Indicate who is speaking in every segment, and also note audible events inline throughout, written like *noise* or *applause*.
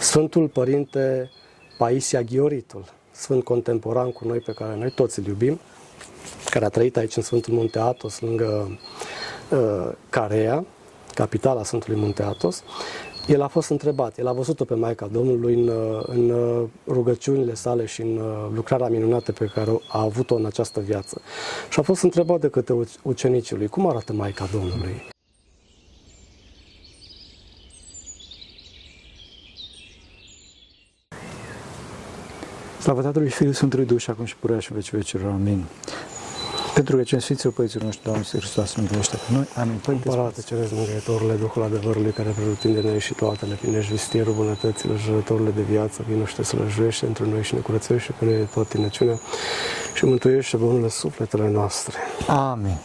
Speaker 1: Sfântul Părinte Paisia Ghioritul, sfânt contemporan cu noi pe care noi toți îl iubim, care a trăit aici în Sfântul Munte Atos, lângă uh, Carea, capitala Sfântului Munte Atos, el a fost întrebat, el a văzut-o pe Maica Domnului în, în rugăciunile sale și în lucrarea minunată pe care a avut-o în această viață. Și a fost întrebat de către ucenicii lui, cum arată Maica Domnului?
Speaker 2: Slavă Tatălui și Fiului Sfântului Duh și acum și purea și veci vecilor. Amin. Pentru că cine Sfinților Părinților noștri, Doamne Iisus Hristos, mântuiește pe noi. Amin.
Speaker 1: Părinte Împărate Ceresc Mângâietorule, Duhul adevărului care pretutinde noi și toate le finești, vistierul bunătăților, jurătorile de viață, vinoște să lăjuiește între noi și ne curățește pe noi de tot tinăciunea și mântuiește bunele sufletele noastre.
Speaker 2: Amin.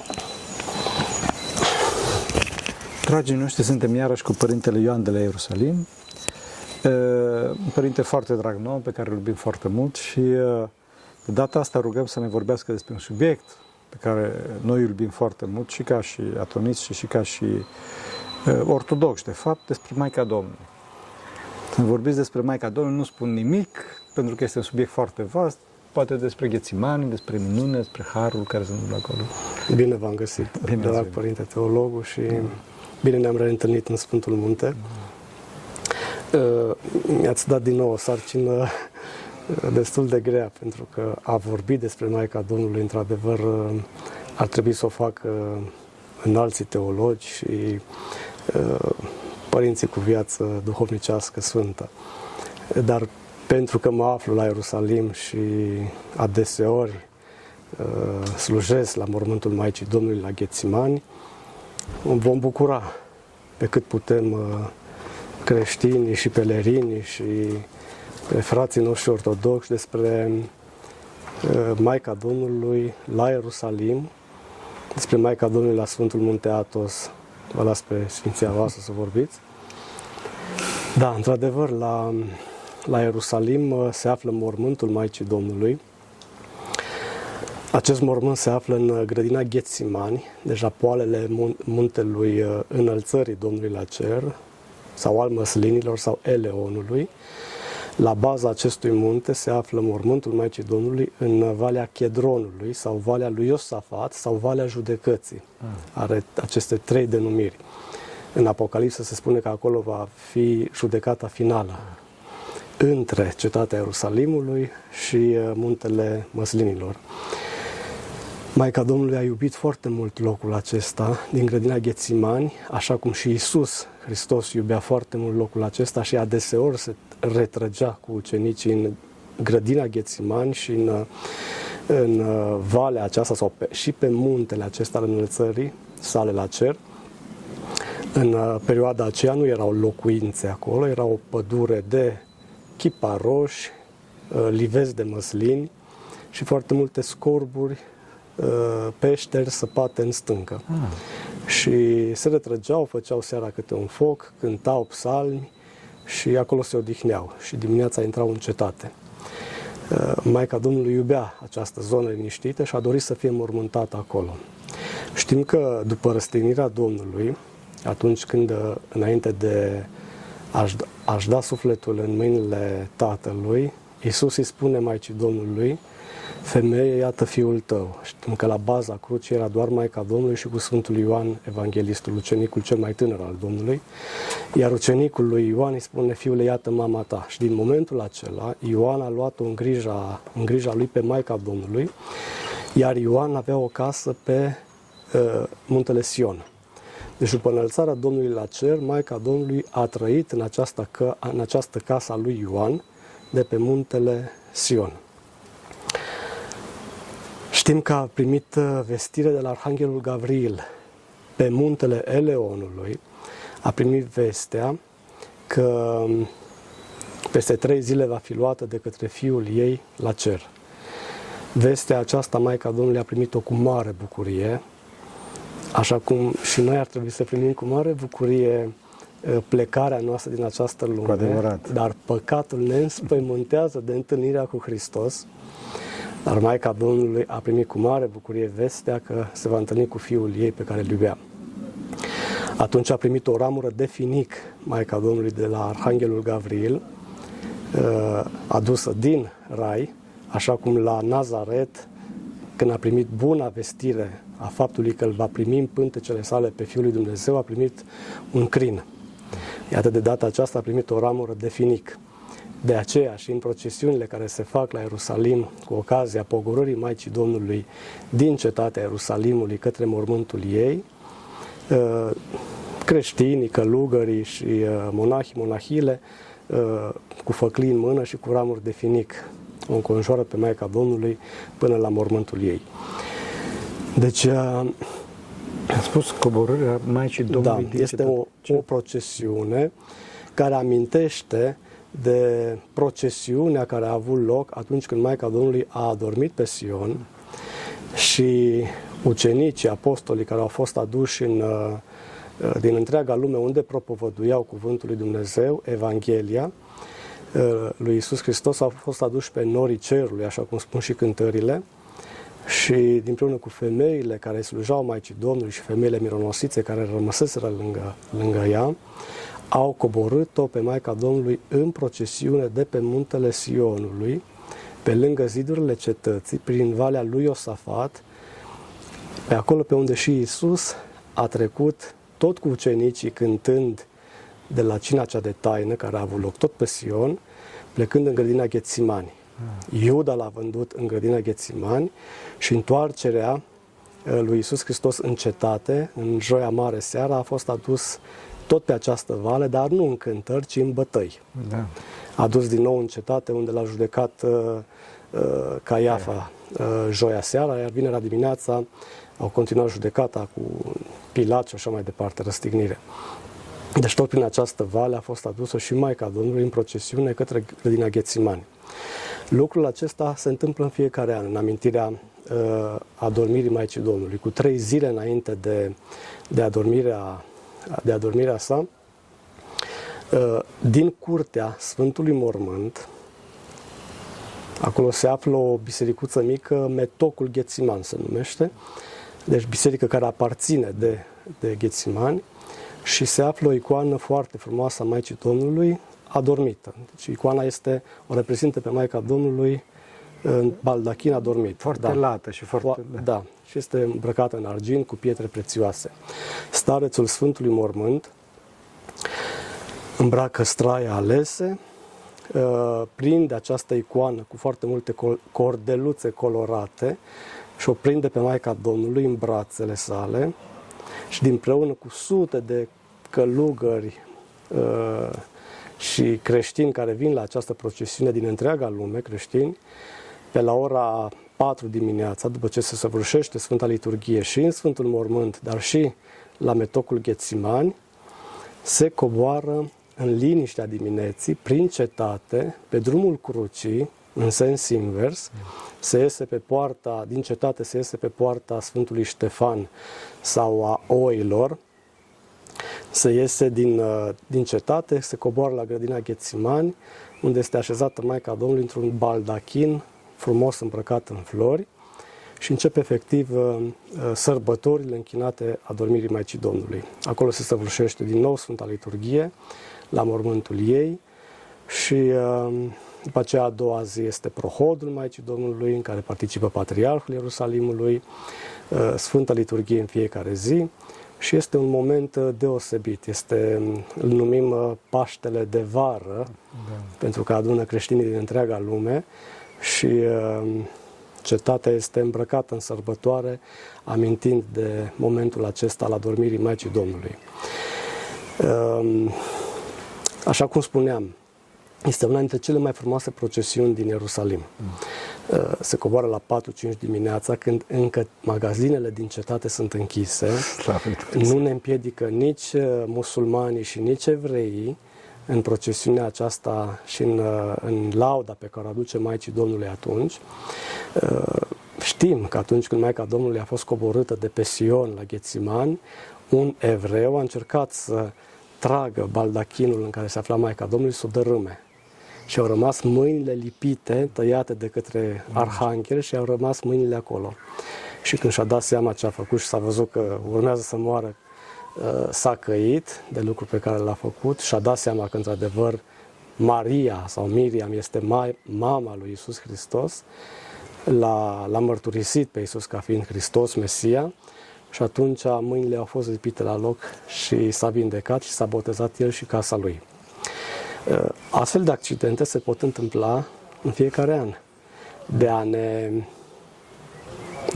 Speaker 2: Dragii noștri, suntem iarăși cu Părintele Ioan de la Ierusalim, un părinte foarte drag nou, pe care îl iubim foarte mult și de data asta rugăm să ne vorbească despre un subiect pe care noi îl iubim foarte mult și ca și atoniți și, și ca și uh, ortodoxi, de fapt, despre Maica Domnului. Când vorbiți despre Maica Domnului, nu spun nimic, pentru că este un subiect foarte vast, poate despre Ghețimani, despre minune, despre harul care se întâmplă acolo.
Speaker 1: Bine v-am găsit, bine drag părinte teologul și mm. bine ne-am reîntâlnit în Sfântul Munte. Mm. Uh, mi-ați dat din nou o sarcină destul de grea, pentru că a vorbi despre Maica Domnului, într-adevăr, ar trebui să o facă în alții teologi și uh, părinții cu viață duhovnicească sfântă. Dar pentru că mă aflu la Ierusalim și adeseori uh, slujesc la mormântul Maicii Domnului la Ghețimani, vom bucura pe cât putem uh, creștinii și pelerinii și pe frații noștri ortodoxi despre uh, Maica Domnului la Ierusalim, despre Maica Domnului la Sfântul Munte Atos. Vă las pe Sfinția voastră să vorbiți. Da, într-adevăr, la, la Ierusalim uh, se află mormântul Maicii Domnului. Acest mormânt se află în uh, grădina Ghețimani, deja poalele muntelui înălțării Domnului la cer, sau al măslinilor sau eleonului. La baza acestui munte se află mormântul Maicii Domnului în Valea Chedronului sau Valea lui Iosafat sau Valea Judecății. Ah. Are aceste trei denumiri. În Apocalipsă se spune că acolo va fi judecata finală între cetatea Ierusalimului și uh, muntele Măslinilor. Maica Domnului a iubit foarte mult locul acesta din grădina Ghețimani, așa cum și Isus Hristos iubea foarte mult locul acesta și adeseori se retrăgea cu ucenicii în grădina Ghețimani și în, în valea aceasta sau pe, și pe muntele acesta al înălțării sale la cer. În perioada aceea nu erau locuințe acolo, era o pădure de chiparoși, livezi de măslini și foarte multe scorburi, peșteri săpate în stâncă. Ah. Și se retrăgeau, făceau seara câte un foc, cântau psalmi și acolo se odihneau și dimineața intrau în cetate. Uh, Maica Domnului iubea această zonă liniștită și a dorit să fie mormântată acolo. Știm că după răstignirea Domnului, atunci când uh, înainte de a-și, a da sufletul în mâinile Tatălui, Iisus îi spune Maicii Domnului, Femeie, iată fiul tău. Știm că la baza crucii era doar Maica Domnului și cu Sfântul Ioan, evanghelistul, ucenicul cel mai tânăr al Domnului. Iar ucenicul lui Ioan îi spune, fiule, iată mama ta. Și din momentul acela, Ioan a luat-o în grija, în grija lui pe Maica Domnului, iar Ioan avea o casă pe uh, muntele Sion. Deci după înălțarea Domnului la cer, Maica Domnului a trăit în această, că, în această casă a lui Ioan de pe muntele Sion. Știm că a primit uh, vestire de la Arhanghelul Gavril pe muntele Eleonului, a primit vestea că um, peste trei zile va fi luată de către fiul ei la cer. Vestea aceasta Maica Domnului a primit-o cu mare bucurie, așa cum și noi ar trebui să primim cu mare bucurie uh, plecarea noastră din această lume, dar păcatul ne înspăimântează de întâlnirea cu Hristos dar Maica Domnului a primit cu mare bucurie vestea că se va întâlni cu fiul ei pe care îl iubea. Atunci a primit o ramură de finic Maica Domnului de la Arhanghelul Gavril adusă din rai, așa cum la Nazaret, când a primit buna vestire a faptului că îl va primi în pântecele sale pe Fiul lui Dumnezeu, a primit un crin. Iată de data aceasta a primit o ramură de finic. De aceea și în procesiunile care se fac la Ierusalim cu ocazia pogorârii Maicii Domnului din cetatea Ierusalimului către mormântul ei, uh, creștinii, călugării și uh, monahii, monahile, uh, cu făclii în mână și cu ramuri de finic, o înconjoară pe Maica Domnului până la mormântul ei. Deci,
Speaker 2: a spus coborârea Maicii Domnului
Speaker 1: Da, este o, o procesiune care amintește de procesiunea care a avut loc atunci când Maica Domnului a adormit pe Sion și ucenicii, apostolii care au fost aduși în, uh, din întreaga lume unde propovăduiau cuvântul lui Dumnezeu, Evanghelia, uh, lui Isus Hristos au fost aduși pe norii cerului, așa cum spun și cântările, și dinpreună cu femeile care slujau Maicii Domnului și femeile mironosițe care rămăseseră lângă, lângă ea, au coborât-o pe Maica Domnului în procesiune de pe muntele Sionului, pe lângă zidurile cetății, prin valea lui Iosafat, pe acolo pe unde și Isus a trecut tot cu ucenicii cântând de la cina cea de taină care a avut loc tot pe Sion, plecând în grădina Ghețimani. Iuda l-a vândut în grădina Ghețimani și întoarcerea uh, lui Isus Hristos în cetate, în joia mare seara, a fost adus tot pe această vale, dar nu în cântări, ci în bătăi. Da. A dus din nou în cetate unde l-a judecat uh, uh, Caiafa uh, joia seara, iar vinerea dimineața au continuat judecata cu Pilat și așa mai departe, răstignire. Deci tot prin această vale a fost adusă și Maica Domnului în procesiune către grădina Ghețimani. Lucrul acesta se întâmplă în fiecare an, în amintirea uh, adormirii Maicii Domnului. Cu trei zile înainte de, de, adormirea, de adormirea sa, uh, din curtea Sfântului Mormânt, acolo se află o bisericuță mică, Metocul Ghețiman se numește, deci biserică care aparține de, de Ghețimani, și se află o icoană foarte frumoasă a Maicii Domnului, adormită. Deci icoana este, o reprezintă pe Maica Domnului în baldachin adormit.
Speaker 2: Foarte da. lată și foarte...
Speaker 1: Da. da, și este îmbrăcată în argint cu pietre prețioase. Starețul Sfântului Mormânt îmbracă straia alese, uh, prinde această icoană cu foarte multe cordeluțe colorate și o prinde pe Maica Domnului în brațele sale și dinpreună cu sute de călugări uh, și creștini care vin la această procesiune din întreaga lume, creștini, pe la ora 4 dimineața, după ce se săvârșește Sfânta Liturghie și în Sfântul Mormânt, dar și la metocul Ghețimani, se coboară în liniștea dimineții, prin cetate, pe drumul crucii, în sens invers, se iese pe poarta, din cetate se iese pe poarta Sfântului Ștefan sau a oilor, se iese din, uh, din cetate, se coboară la grădina Ghețimani, unde este așezată Maica Domnului într-un baldachin frumos îmbrăcat în flori și începe efectiv uh, uh, sărbătorile închinate a dormirii Maicii Domnului. Acolo se săvârșește din nou Sfânta Liturghie, la mormântul ei și după aceea a doua zi este prohodul Maicii Domnului, în care participă Patriarhul Ierusalimului, Sfânta Liturghie în fiecare zi, și este un moment uh, deosebit. Este, îl numim uh, Paștele de vară, da. pentru că adună creștinii din întreaga lume și uh, cetatea este îmbrăcată în sărbătoare, amintind de momentul acesta la dormirii Maicii Domnului. Așa cum spuneam, este una dintre cele mai frumoase procesiuni din Ierusalim. Mm. Uh, se coboară la 4-5 dimineața, când încă magazinele din cetate sunt închise. *laughs* Nu ne împiedică nici uh, musulmanii și nici evreii în procesiunea aceasta și în, uh, în lauda pe care o aduce Maicii Domnului atunci. Știm că atunci când Maica Domnului a fost coborâtă de pe Sion la Ghețiman, un evreu a încercat să tragă baldachinul în care se afla Maica Domnului să o dărâme și au rămas mâinile lipite, tăiate de către arhanghel și au rămas mâinile acolo. Și când și-a dat seama ce a făcut și s-a văzut că urmează să moară, uh, s-a căit de lucrul pe care l-a făcut și a dat seama că, într-adevăr, Maria sau Miriam este mai, mama lui Isus Hristos, l-a, l-a mărturisit pe Isus ca fiind Hristos, Mesia, și atunci mâinile au fost lipite la loc și s-a vindecat și s-a botezat el și casa lui. Uh, astfel de accidente se pot întâmpla în fiecare an. De a ne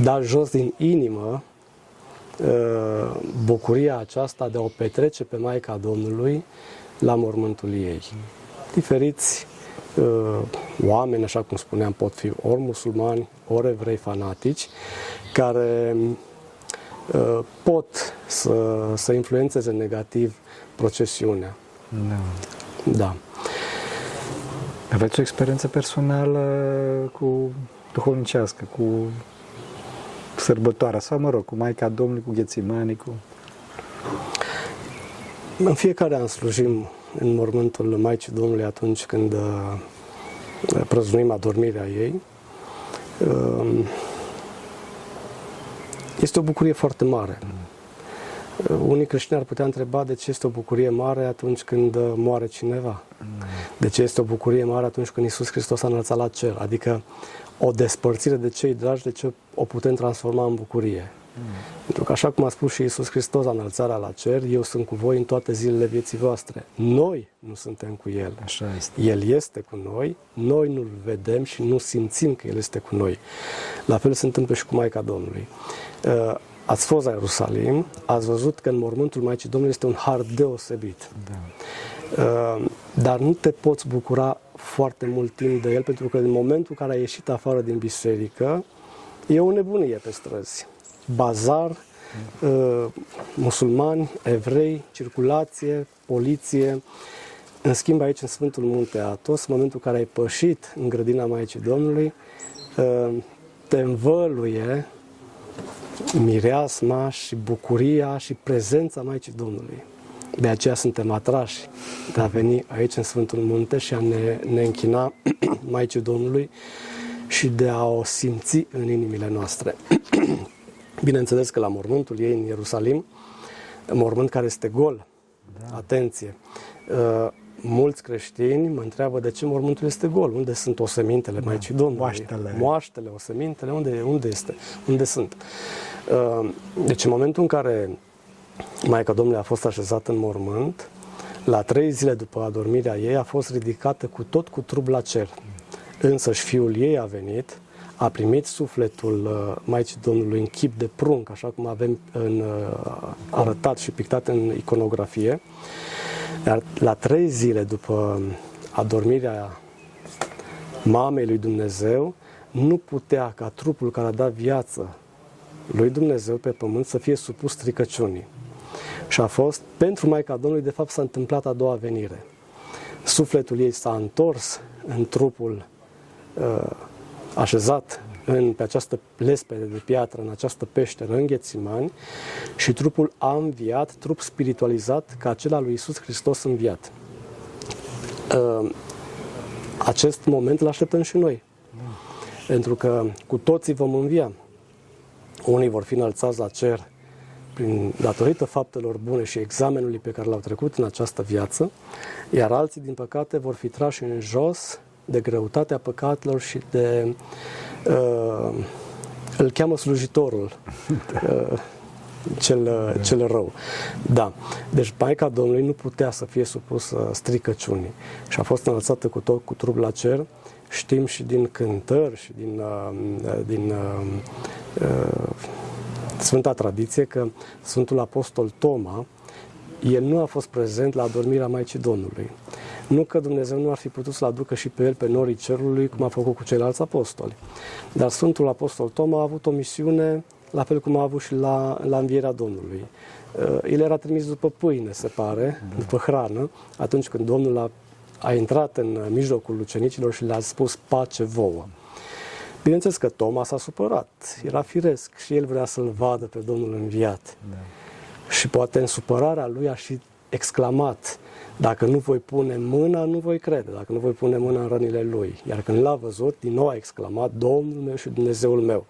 Speaker 1: da jos din inimă uh, bucuria aceasta de a o petrece pe Maica Domnului la mormântul ei. Diferiți uh, oameni, așa cum spuneam, pot fi ori musulmani, ori evrei fanatici, care uh, pot să, să influențeze negativ procesiunea.
Speaker 2: Da.
Speaker 1: Da.
Speaker 2: Aveți o experiență personală cu duhovnicească, cu sărbătoarea sau, mă rog, cu Maica Domnului, cu Ghețimanii, cu...
Speaker 1: În fiecare an slujim în mormântul Maicii Domnului atunci când uh, prăznuim adormirea ei. Uh, este o bucurie foarte mare. Uh, unii creștini ar putea întreba de ce este o bucurie mare atunci când uh, moare cineva. De ce este o bucurie mare atunci când Isus Hristos a înălțat la cer. Adică o despărțire de cei dragi, de ce o putem transforma în bucurie. Mm. Pentru că așa cum a spus și Isus Hristos la înălțarea la cer, eu sunt cu voi în toate zilele vieții voastre. Noi nu suntem cu El.
Speaker 2: Așa este.
Speaker 1: El este cu noi, noi nu-L vedem și nu simțim că El este cu noi. La fel se întâmplă și cu Maica Domnului. Uh, ați fost la Ierusalim, ați văzut că în mormântul Maicii Domnului este un har deosebit.
Speaker 2: Da.
Speaker 1: Uh, dar nu te poți bucura foarte mult timp de el, pentru că în momentul în care ai ieșit afară din biserică, e o nebunie pe străzi. Bazar, uh, musulmani, evrei, circulație, poliție. În schimb, aici, în Sfântul Munte Atos, în momentul în care ai pășit în grădina Maicii Domnului, uh, te învăluie mireasma și bucuria și prezența Maicii Domnului. De aceea suntem atrași de a veni aici în Sfântul Munte și a ne, ne închina *clears throat* Maicii Domnului și de a o simți în inimile noastre. *clears throat* Bineînțeles că la mormântul ei în Ierusalim, mormânt care este gol, da. atenție, uh, mulți creștini mă întreabă de ce mormântul este gol, unde sunt osemintele da. Maicii Domnului,
Speaker 2: moaștele,
Speaker 1: moaștele osemintele, unde, unde este, unde sunt. Uh, deci în momentul în care Maica Domnului a fost așezată în mormânt, la trei zile după adormirea ei a fost ridicată cu tot cu trup la cer. Însă și fiul ei a venit, a primit sufletul uh, Maicii Domnului în chip de prunc, așa cum avem în, uh, arătat și pictat în iconografie. Iar la trei zile după adormirea mamei lui Dumnezeu, nu putea ca trupul care a dat viață lui Dumnezeu pe pământ să fie supus stricăciunii. Și a fost, pentru Maica Domnului, de fapt s-a întâmplat a doua venire. Sufletul ei s-a întors în trupul uh, așezat în, pe această lespede de piatră, în această peșteră, în Ghețimani, și trupul a înviat, trup spiritualizat, ca acela lui Isus Hristos înviat. Uh, acest moment îl așteptăm și noi. Pentru că cu toții vom învia. Unii vor fi înălțați la cer prin datorită faptelor bune și examenului pe care l-au trecut în această viață, iar alții, din păcate, vor fi trași în jos de greutatea păcatelor și de... Uh, îl cheamă slujitorul. *laughs* Uh, cel, cel rău. Da. Deci Maica Domnului nu putea să fie supusă stricăciunii și a fost înălțată cu tot cu trup la cer. Știm și din cântări și din, uh, din uh, uh, Sfânta tradiție că Sfântul Apostol Toma, el nu a fost prezent la adormirea Maicii Domnului. Nu că Dumnezeu nu ar fi putut să-l aducă și pe el pe norii cerului, cum a făcut cu ceilalți apostoli. Dar Sfântul Apostol Toma a avut o misiune, la fel cum a avut și la, la învierea Domnului. Uh, el era trimis după pâine, se pare, după hrană, atunci când Domnul a, a intrat în mijlocul ucenicilor și le-a spus pace vouă. Bineînțeles că Toma s-a supărat, era firesc și el vrea să-l vadă pe Domnul înviat. Da. Și poate în supărarea lui a și exclamat, dacă nu voi pune mâna, nu voi crede, dacă nu voi pune mâna în rănile lui. Iar când l-a văzut, din nou a exclamat, Domnul meu și Dumnezeul meu.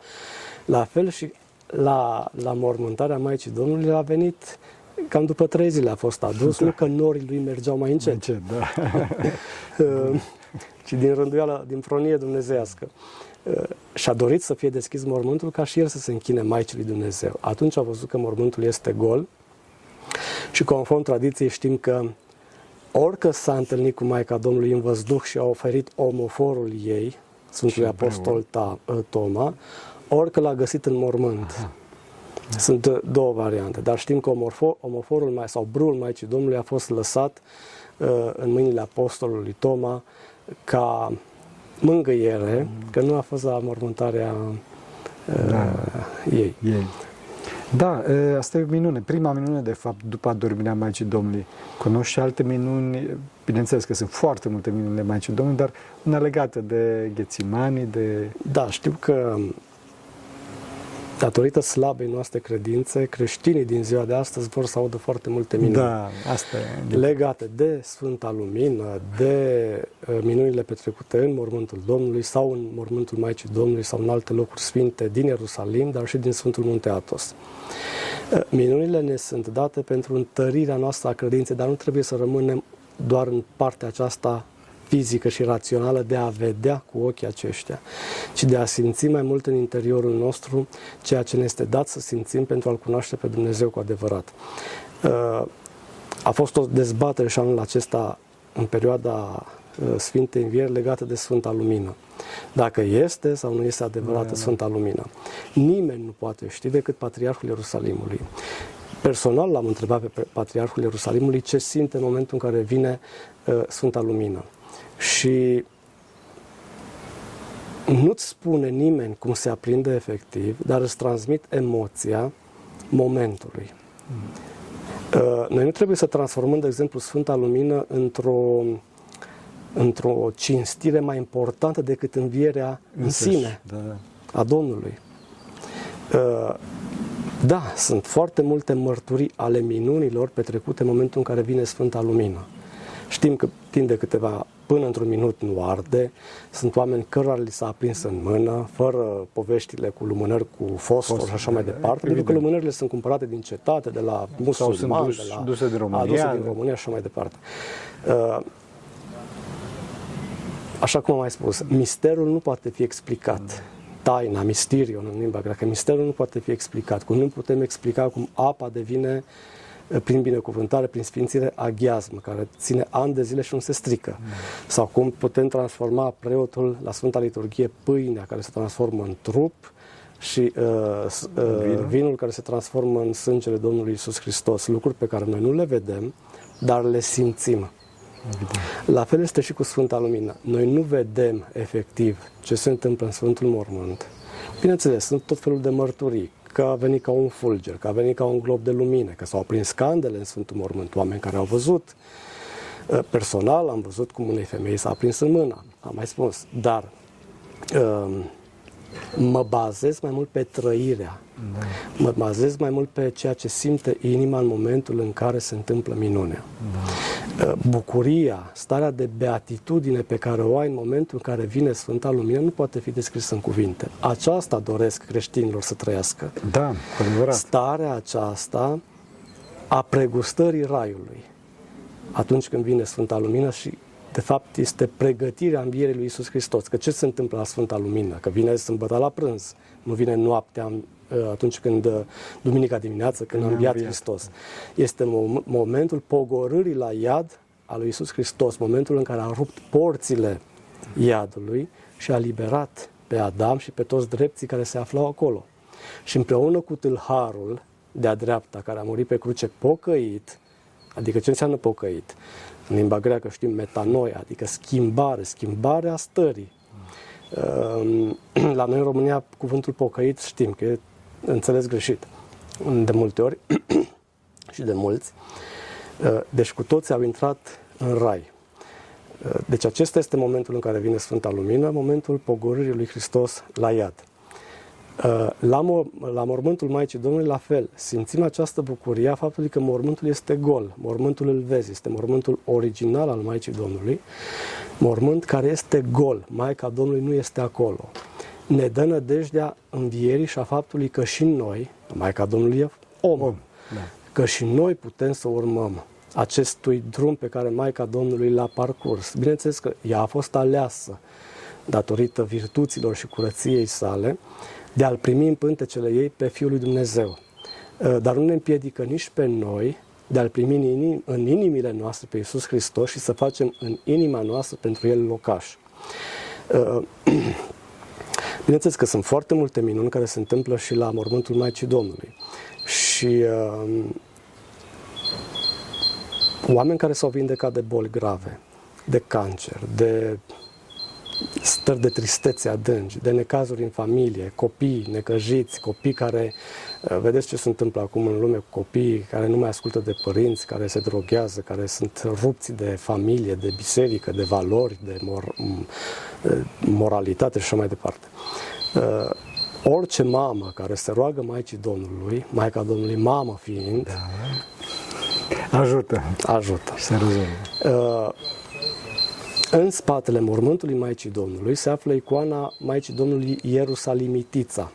Speaker 1: La fel și la, la mormântarea Maicii Domnului a venit cam după trei zile a fost adus, da. nu că norii lui mergeau mai încet,
Speaker 2: încet da. *laughs*
Speaker 1: Uh, ci din rânduială, din fronie dumnezească. Uh, și-a dorit să fie deschis mormântul ca și el să se închine Maicii lui Dumnezeu. Atunci a văzut că mormântul este gol și conform tradiției știm că orică s-a întâlnit cu Maica Domnului în văzduh și a oferit omoforul ei, Sfântului Apostol Ta, uh, Toma, orică l-a găsit în mormânt. Aha. Sunt două variante, dar știm că omofor, omoforul mai, sau brul Maicii Domnului a fost lăsat uh, în mâinile apostolului Toma ca mângâiere, mm. că nu a fost la mormântarea uh, da. ei. ei.
Speaker 2: Da, asta e o minune. Prima minune, de fapt, după adormirea Maicii Domnului. Cunoști și alte minuni, bineînțeles că sunt foarte multe minuni de Maicii Domnului, dar una legată de Ghețimani, de...
Speaker 1: Da, știu că datorită slabei noastre credințe, creștinii din ziua de astăzi vor să audă foarte multe minuni.
Speaker 2: Da, asta
Speaker 1: e. Legate de Sfânta Lumină, de uh, minunile petrecute în mormântul Domnului sau în mormântul Maicii Domnului sau în alte locuri sfinte din Ierusalim, dar și din Sfântul Munte Atos. Uh, minunile ne sunt date pentru întărirea noastră a credinței, dar nu trebuie să rămânem doar în partea aceasta fizică și rațională de a vedea cu ochii aceștia, ci de a simți mai mult în interiorul nostru ceea ce ne este dat să simțim pentru a-L cunoaște pe Dumnezeu cu adevărat. Uh, a fost o dezbatere și anul acesta în perioada uh, Sfintei Învieri legată de Sfânta Lumină. Dacă este sau nu este adevărată da, da. Sfânta Lumină. Nimeni nu poate ști decât Patriarhul Ierusalimului. Personal l-am întrebat pe Patriarhul Ierusalimului ce simte în momentul în care vine uh, Sfânta Lumină. Și nu-ți spune nimeni cum se aprinde efectiv, dar îți transmit emoția momentului. Mm. Noi nu trebuie să transformăm, de exemplu, Sfânta Lumină într-o într-o cinstire mai importantă decât învierea în sine da, da. a Domnului. Uh, da, sunt foarte multe mărturii ale minunilor petrecute în momentul în care vine Sfânta Lumină. Știm că timp de câteva până într-un minut nu arde. Sunt oameni cărora li s-a aprins în mână, fără poveștile cu lumânări cu fosfor și așa mai departe, pentru că lumânările sunt cumpărate din cetate, de la musulmani, dus, de la
Speaker 2: duse din România, aduse
Speaker 1: din România și așa mai departe. Uh, așa cum am mai spus, misterul nu poate fi explicat. Taina, misterion în limba greacă, misterul nu poate fi explicat. Cum nu putem explica cum apa devine uh, prin binecuvântare, prin sfințire, aghiazm, care ține ani de zile și nu se strică. Mm. Sau cum putem transforma preotul la Sfânta Liturghie pâinea care se transformă în trup și uh, uh, vinul care se transformă în sângele Domnului Isus Hristos, lucruri pe care noi nu le vedem, dar le simțim. Evident. La fel este și cu Sfânta Lumină. Noi nu vedem efectiv ce se întâmplă în Sfântul Mormânt. Bineînțeles, sunt tot felul de mărturii că a venit ca un fulger, că a venit ca un glob de lumină, că s-au prins scandele în Sfântul Mormânt, oameni care au văzut. Uh, personal am văzut cum unei femei s-a prins în mână, am mai spus, dar um, mă bazez mai mult pe trăirea, da. mă bazez mai mult pe ceea ce simte inima în momentul în care se întâmplă minunea. Da. Uh, bucuria, starea de beatitudine pe care o ai în momentul în care vine Sfânta Lumină nu poate fi descrisă în cuvinte. Aceasta doresc creștinilor să trăiască.
Speaker 2: Da, adevărat.
Speaker 1: Starea aceasta a pregustării raiului atunci când vine Sfânta Lumină și de fapt, este pregătirea învierii lui Isus Hristos. Că ce se întâmplă la Sfânta Lumină? Că vine sâmbătă la prânz, nu vine noaptea uh, atunci când, uh, duminica dimineață, când a înviat Hristos. Este momentul pogorârii la iad a lui Isus Hristos, momentul în care a rupt porțile iadului și a liberat pe Adam și pe toți drepții care se aflau acolo. Și împreună cu tâlharul de-a dreapta, care a murit pe cruce pocăit, adică ce înseamnă pocăit? În limba greacă știm metanoia, adică schimbare, schimbarea stării. Ehm, *clears throat* la noi în România cuvântul pocăit știm că e înțeles greșit de multe ori *clears throat* și de mulți. Ehm, deci cu toți au intrat în rai. Ehm, deci acesta este momentul în care vine Sfânta Lumină, momentul pogorârii lui Hristos la iad. Uh, la, la mormântul Maicii Domnului, la fel, simțim această bucurie a faptului că mormântul este gol. Mormântul îl vezi, este mormântul original al Maicii Domnului, mormânt care este gol. Maica Domnului nu este acolo. Ne dă nădejdea învierii și a faptului că și noi, Maica Domnului e om, om da. că și noi putem să urmăm acestui drum pe care Maica Domnului l-a parcurs. Bineînțeles că ea a fost aleasă datorită virtuților și curăției sale, de a-L primi în pântecele ei pe Fiul lui Dumnezeu. Uh, dar nu ne împiedică nici pe noi de a-L primi în, inim, în inimile noastre pe Iisus Hristos și să facem în inima noastră pentru El locaș. *clears throat* Uh, bineînțeles că sunt foarte multe minuni care se întâmplă și la mormântul Maicii Domnului. Și uh, oameni care s-au vindecat de boli grave, de cancer, de stări de tristețe adânci, de necazuri în familie, copii necăjiți, copii care, uh, vedeți ce se întâmplă acum în lume cu copiii care nu mai ascultă de părinți, care se droghează, care sunt rupți de familie, de biserică, de valori, de mor, uh, moralitate și așa mai departe. Uh, orice mamă care se roagă Maicii Domnului, Maica Domnului, mamă fiind,
Speaker 2: da. ajută.
Speaker 1: Ajută.
Speaker 2: Se rezolvă.
Speaker 1: În spatele mormântului Maicii Domnului se află icoana Maicii Domnului Ierusalimitița.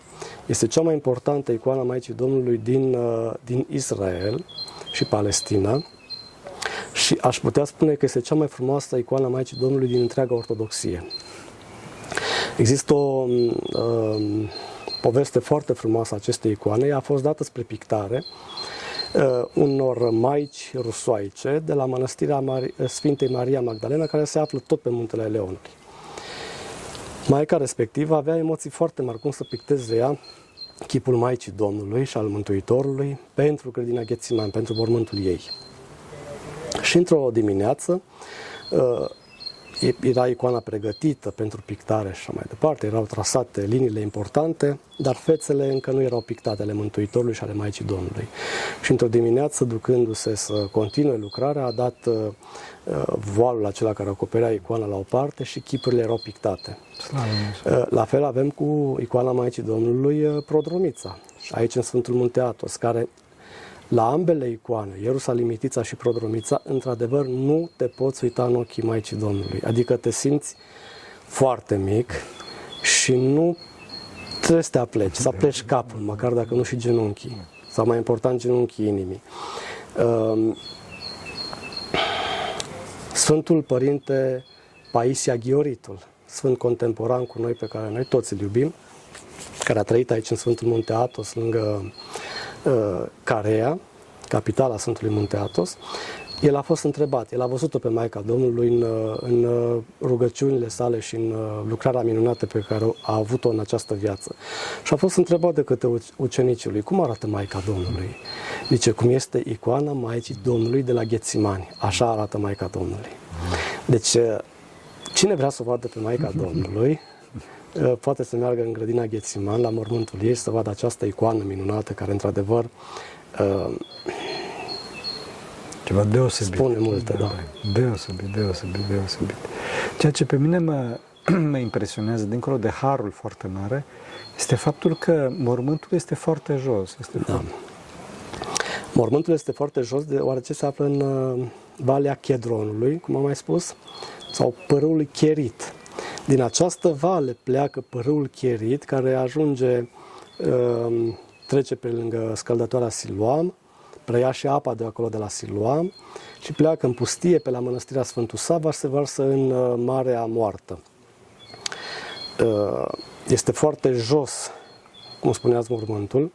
Speaker 1: Este cea mai importantă icoană a Maicii Domnului din, uh, din Israel și Palestina și aș putea spune că este cea mai frumoasă icoană a Maicii Domnului din întreaga Ortodoxie. Există o uh, poveste foarte frumoasă a acestei icoane. Ea a fost dată spre pictare uh, unor maici rusoaice de la mănăstirea Mari- Sfintei Maria Magdalena, care se află tot pe muntele Leonului. Maica respectivă avea emoții foarte mari, cum să picteze ea chipul Maicii Domnului și al Mântuitorului pentru grădina Ghețiman, pentru mormântul ei. Și într-o dimineață, uh, era icoana pregătită pentru pictare și așa mai departe, erau trasate liniile importante, dar fețele încă nu erau pictate ale Mântuitorului și ale Maicii Domnului. Și într-o dimineață, ducându-se să continue lucrarea, a dat uh, voalul acela care acoperea icoana la o parte și chipurile erau pictate. Uh, la fel avem cu icoana Maicii Domnului uh, Prodromița, aici în Sfântul Munte Atos, care la ambele icoane, Ierusalimitița și Prodromița, într-adevăr nu te poți uita în ochii Maicii Domnului. Adică te simți foarte mic și nu trebuie să te apleci, să apleci capul, măcar dacă nu și genunchii. Sau mai important, genunchii inimii. Um, Sfântul Părinte Paisia Ghioritul, sfânt contemporan cu noi pe care noi toți îl iubim, care a trăit aici în Sfântul Munte Atos, lângă Uh, Carea, capitala Sfântului Munte Atos, el a fost întrebat, el a văzut-o pe Maica Domnului în, uh, în uh, rugăciunile sale și în lucrarea minunată pe care a avut-o în această viață. Și a fost întrebat de către ucenicii lui, cum arată Maica Domnului? Zice, cum este icoana Maicii Domnului de la Ghețimani. Așa arată Maica Domnului. Deci, cine vrea să o vadă pe Maica Domnului, Uh, poate să meargă în grădina Ghețiman, la mormântul ei, să vadă această icoană minunată care, într-adevăr, uh,
Speaker 2: ceva deosebit.
Speaker 1: Spune multe, da.
Speaker 2: Deosebit, deosebit, deosebit. Ceea ce pe mine mă, *clears throat* mă impresionează, dincolo de harul foarte mare, este faptul că mormântul este foarte jos. Este da. foarte...
Speaker 1: Mormântul este foarte jos, deoarece se află în uh, Valea Chedronului, cum am mai spus, sau părâul Cherit. Din această vale pleacă părâul Cherit, care ajunge, um, trece pe lângă scăldătoarea Siloam, preia și apa de acolo de la Siloam și pleacă în pustie pe la mănăstirea Sfântul Sava și se varsă în uh, Marea Moartă. Uh, este foarte jos, cum spuneați mormântul,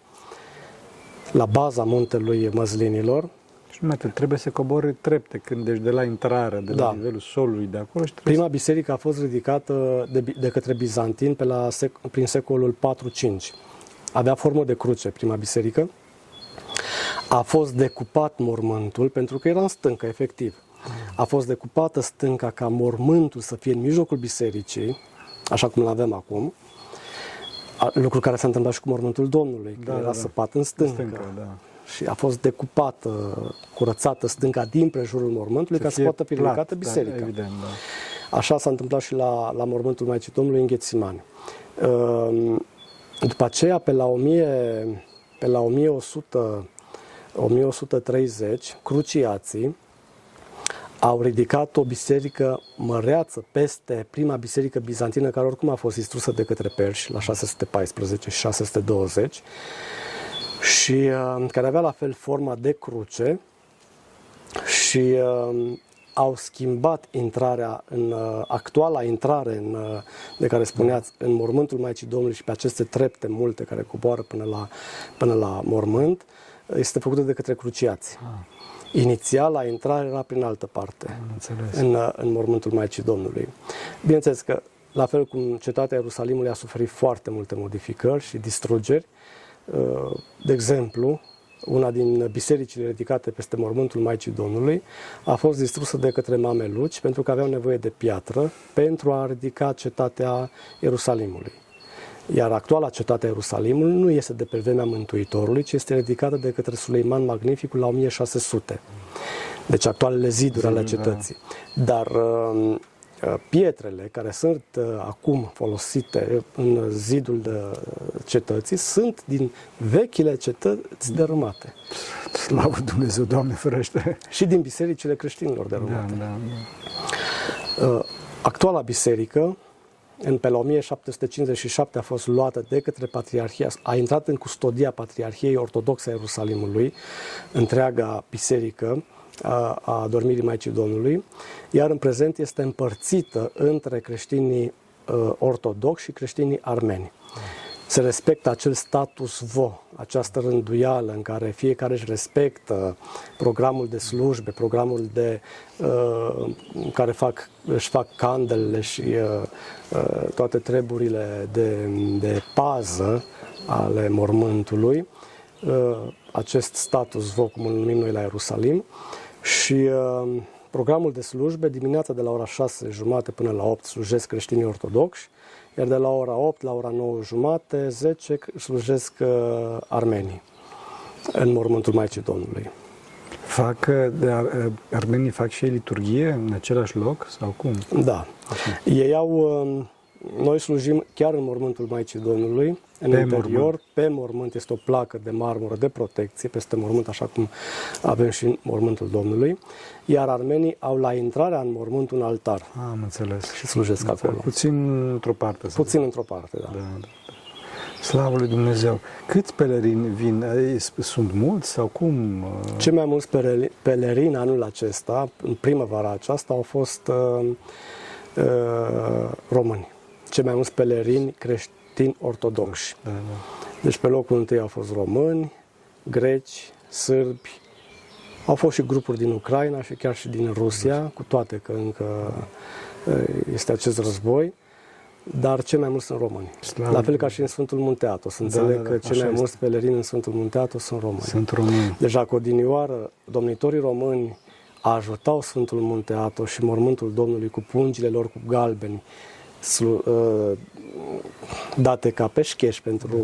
Speaker 1: la baza muntelui Măzlinilor,
Speaker 2: și numai atât, trebuie să cobori trepte când ești de la intrare, de la da. nivelul solului de acolo. Și
Speaker 1: Prima să... biserică a fost ridicată de, de către bizantini pe la sec, prin secolul 4-5. Avea formă de cruce prima biserică. A fost decupat mormântul, pentru că era în stâncă, efectiv. A fost decupată stânca ca mormântul să fie în mijlocul bisericii, așa cum îl avem acum, lucru care s-a întâmplat și cu mormântul Domnului, da, era da, da. săpat în stâncă. În stâncă da și a fost decupată, curățată stânca din prejurul mormântului ca să poată fi ridicată da, biserica. Da, evident, da. Așa s-a întâmplat și la, la mormântul Maicii Domnului în Ghețimani. Ehm, după aceea, pe la, 1000, pe la 1100, 1130, cruciații au ridicat o biserică măreață peste prima biserică bizantină, care oricum a fost distrusă de către perși la 614 și 620 și uh, care avea la fel forma de cruce și uh, au schimbat intrarea în uh, actuala intrare în, uh, de care spuneați în mormântul Maicii Domnului și pe aceste trepte multe care coboară până la, până la mormânt este făcută de către cruciați. Ah. Inițiala intrare era prin altă parte, în, uh, în mormântul Maicii Domnului. Bineînțeles că, la fel cum cetatea Ierusalimului a suferit foarte multe modificări și distrugeri, uh, de exemplu, una din bisericile ridicate peste mormântul Maicii Domnului, a fost distrusă de către mameluci pentru că aveau nevoie de piatră pentru a ridica cetatea Ierusalimului. Iar actuala cetate a Ierusalimului nu este de pe vremea Mântuitorului, ci este ridicată de către Suleiman Magnificul la 1600. Deci actualele ziduri ale da. cetății. Dar uh, uh, pietrele care sunt uh, acum folosite în zidul de cetății sunt din vechile cetăți dărâmate.
Speaker 2: Slavă Dumnezeu, Doamne ferește!
Speaker 1: Și din bisericile creștinilor dărâmate. Da, da, da. Actuala biserică în pe la 1757 a fost luată de către Patriarhia, a intrat în custodia Patriarhiei Ortodoxe a Ierusalimului, întreaga biserică a, a dormirii Maicii Domnului, iar în prezent este împărțită între creștinii uh, ortodoxi și creștinii armeni. Se respectă acel status vo, această rânduială în care fiecare își respectă programul de slujbe, programul de uh, care fac, își fac candelele și uh, uh, toate treburile de, de pază ale mormântului, uh, acest status vo, cum îl numim noi la Ierusalim, și uh, programul de slujbe, dimineața de la ora 6 jumate până la 8 slujesc creștinii ortodoxi, iar de la ora 8 la ora 9 jumate, 10 slujesc uh, armenii în mormântul Maicii Domnului.
Speaker 2: Fac, uh, de, uh, armenii fac și liturghie în același loc sau cum?
Speaker 1: Da. Okay. Ei au, um, noi slujim chiar în mormântul Maicii Domnului, în pe interior, mormânt. pe mormânt este o placă de marmură de protecție peste mormânt, așa cum avem și în mormântul Domnului, iar armenii au la intrarea în mormânt un altar.
Speaker 2: Am înțeles.
Speaker 1: Și slujesc
Speaker 2: da,
Speaker 1: acolo.
Speaker 2: Puțin într-o parte.
Speaker 1: Puțin într-o parte, da. da, da.
Speaker 2: Slavă lui Dumnezeu! Câți pelerini vin? Sunt mulți sau cum?
Speaker 1: Cei mai mulți pelerini anul acesta, în primăvara aceasta, au fost uh, uh, români. Cei mai mulți pelerini creștini creștini ortodoxi. Da, da. Deci pe locul întâi au fost români, greci, sârbi, au fost și grupuri din Ucraina și chiar și din Rusia, cu toate că încă este acest război, dar cei mai mulți sunt români. Slavă. La fel ca și în Sfântul Munte Athos. Da, înțeleg da, da, că cei mai mulți pelerini în Sfântul Munte Athos sunt români.
Speaker 2: Sunt români.
Speaker 1: Deja cu odinioară, domnitorii români ajutau Sfântul Munte Athos și mormântul Domnului cu pungile lor cu galbeni, slu, uh, date ca peșcheș pentru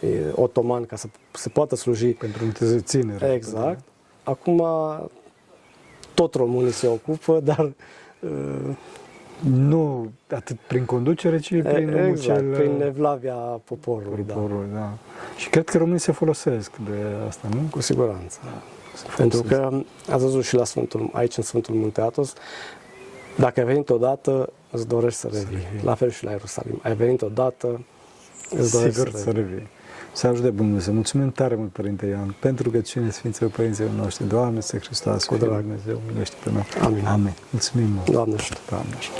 Speaker 1: uh, otoman ca să se poată sluji.
Speaker 2: Pentru întârzinere.
Speaker 1: Exact. Acum tot românii se ocupă, dar uh,
Speaker 2: nu atât prin conducere, ci prin
Speaker 1: exact, cel... prin nevlavia poporului.
Speaker 2: poporului da. da. Și cred că românii se folosesc de asta, nu?
Speaker 1: Cu siguranță. Da. Pentru că ați văzut și la Sfântul, aici în Sfântul Munte Atos, dacă ai venit odată, îți dorești să revii. Să revii. La fel și la Ierusalim. Ai venit odată, îți dorești
Speaker 2: Sigur să revii. Să revii. Să ajute Dumnezeu. Mulțumim tare mult, Părinte Ioan, pentru că cine Sfinților Părinților noștri. Doamne, să Hristos, cu drag Dumnezeu, miluiește pe noi.
Speaker 1: Amin.
Speaker 2: Amin. Mulțumim mult.
Speaker 1: Doamne ajută.
Speaker 2: Doamne ajută.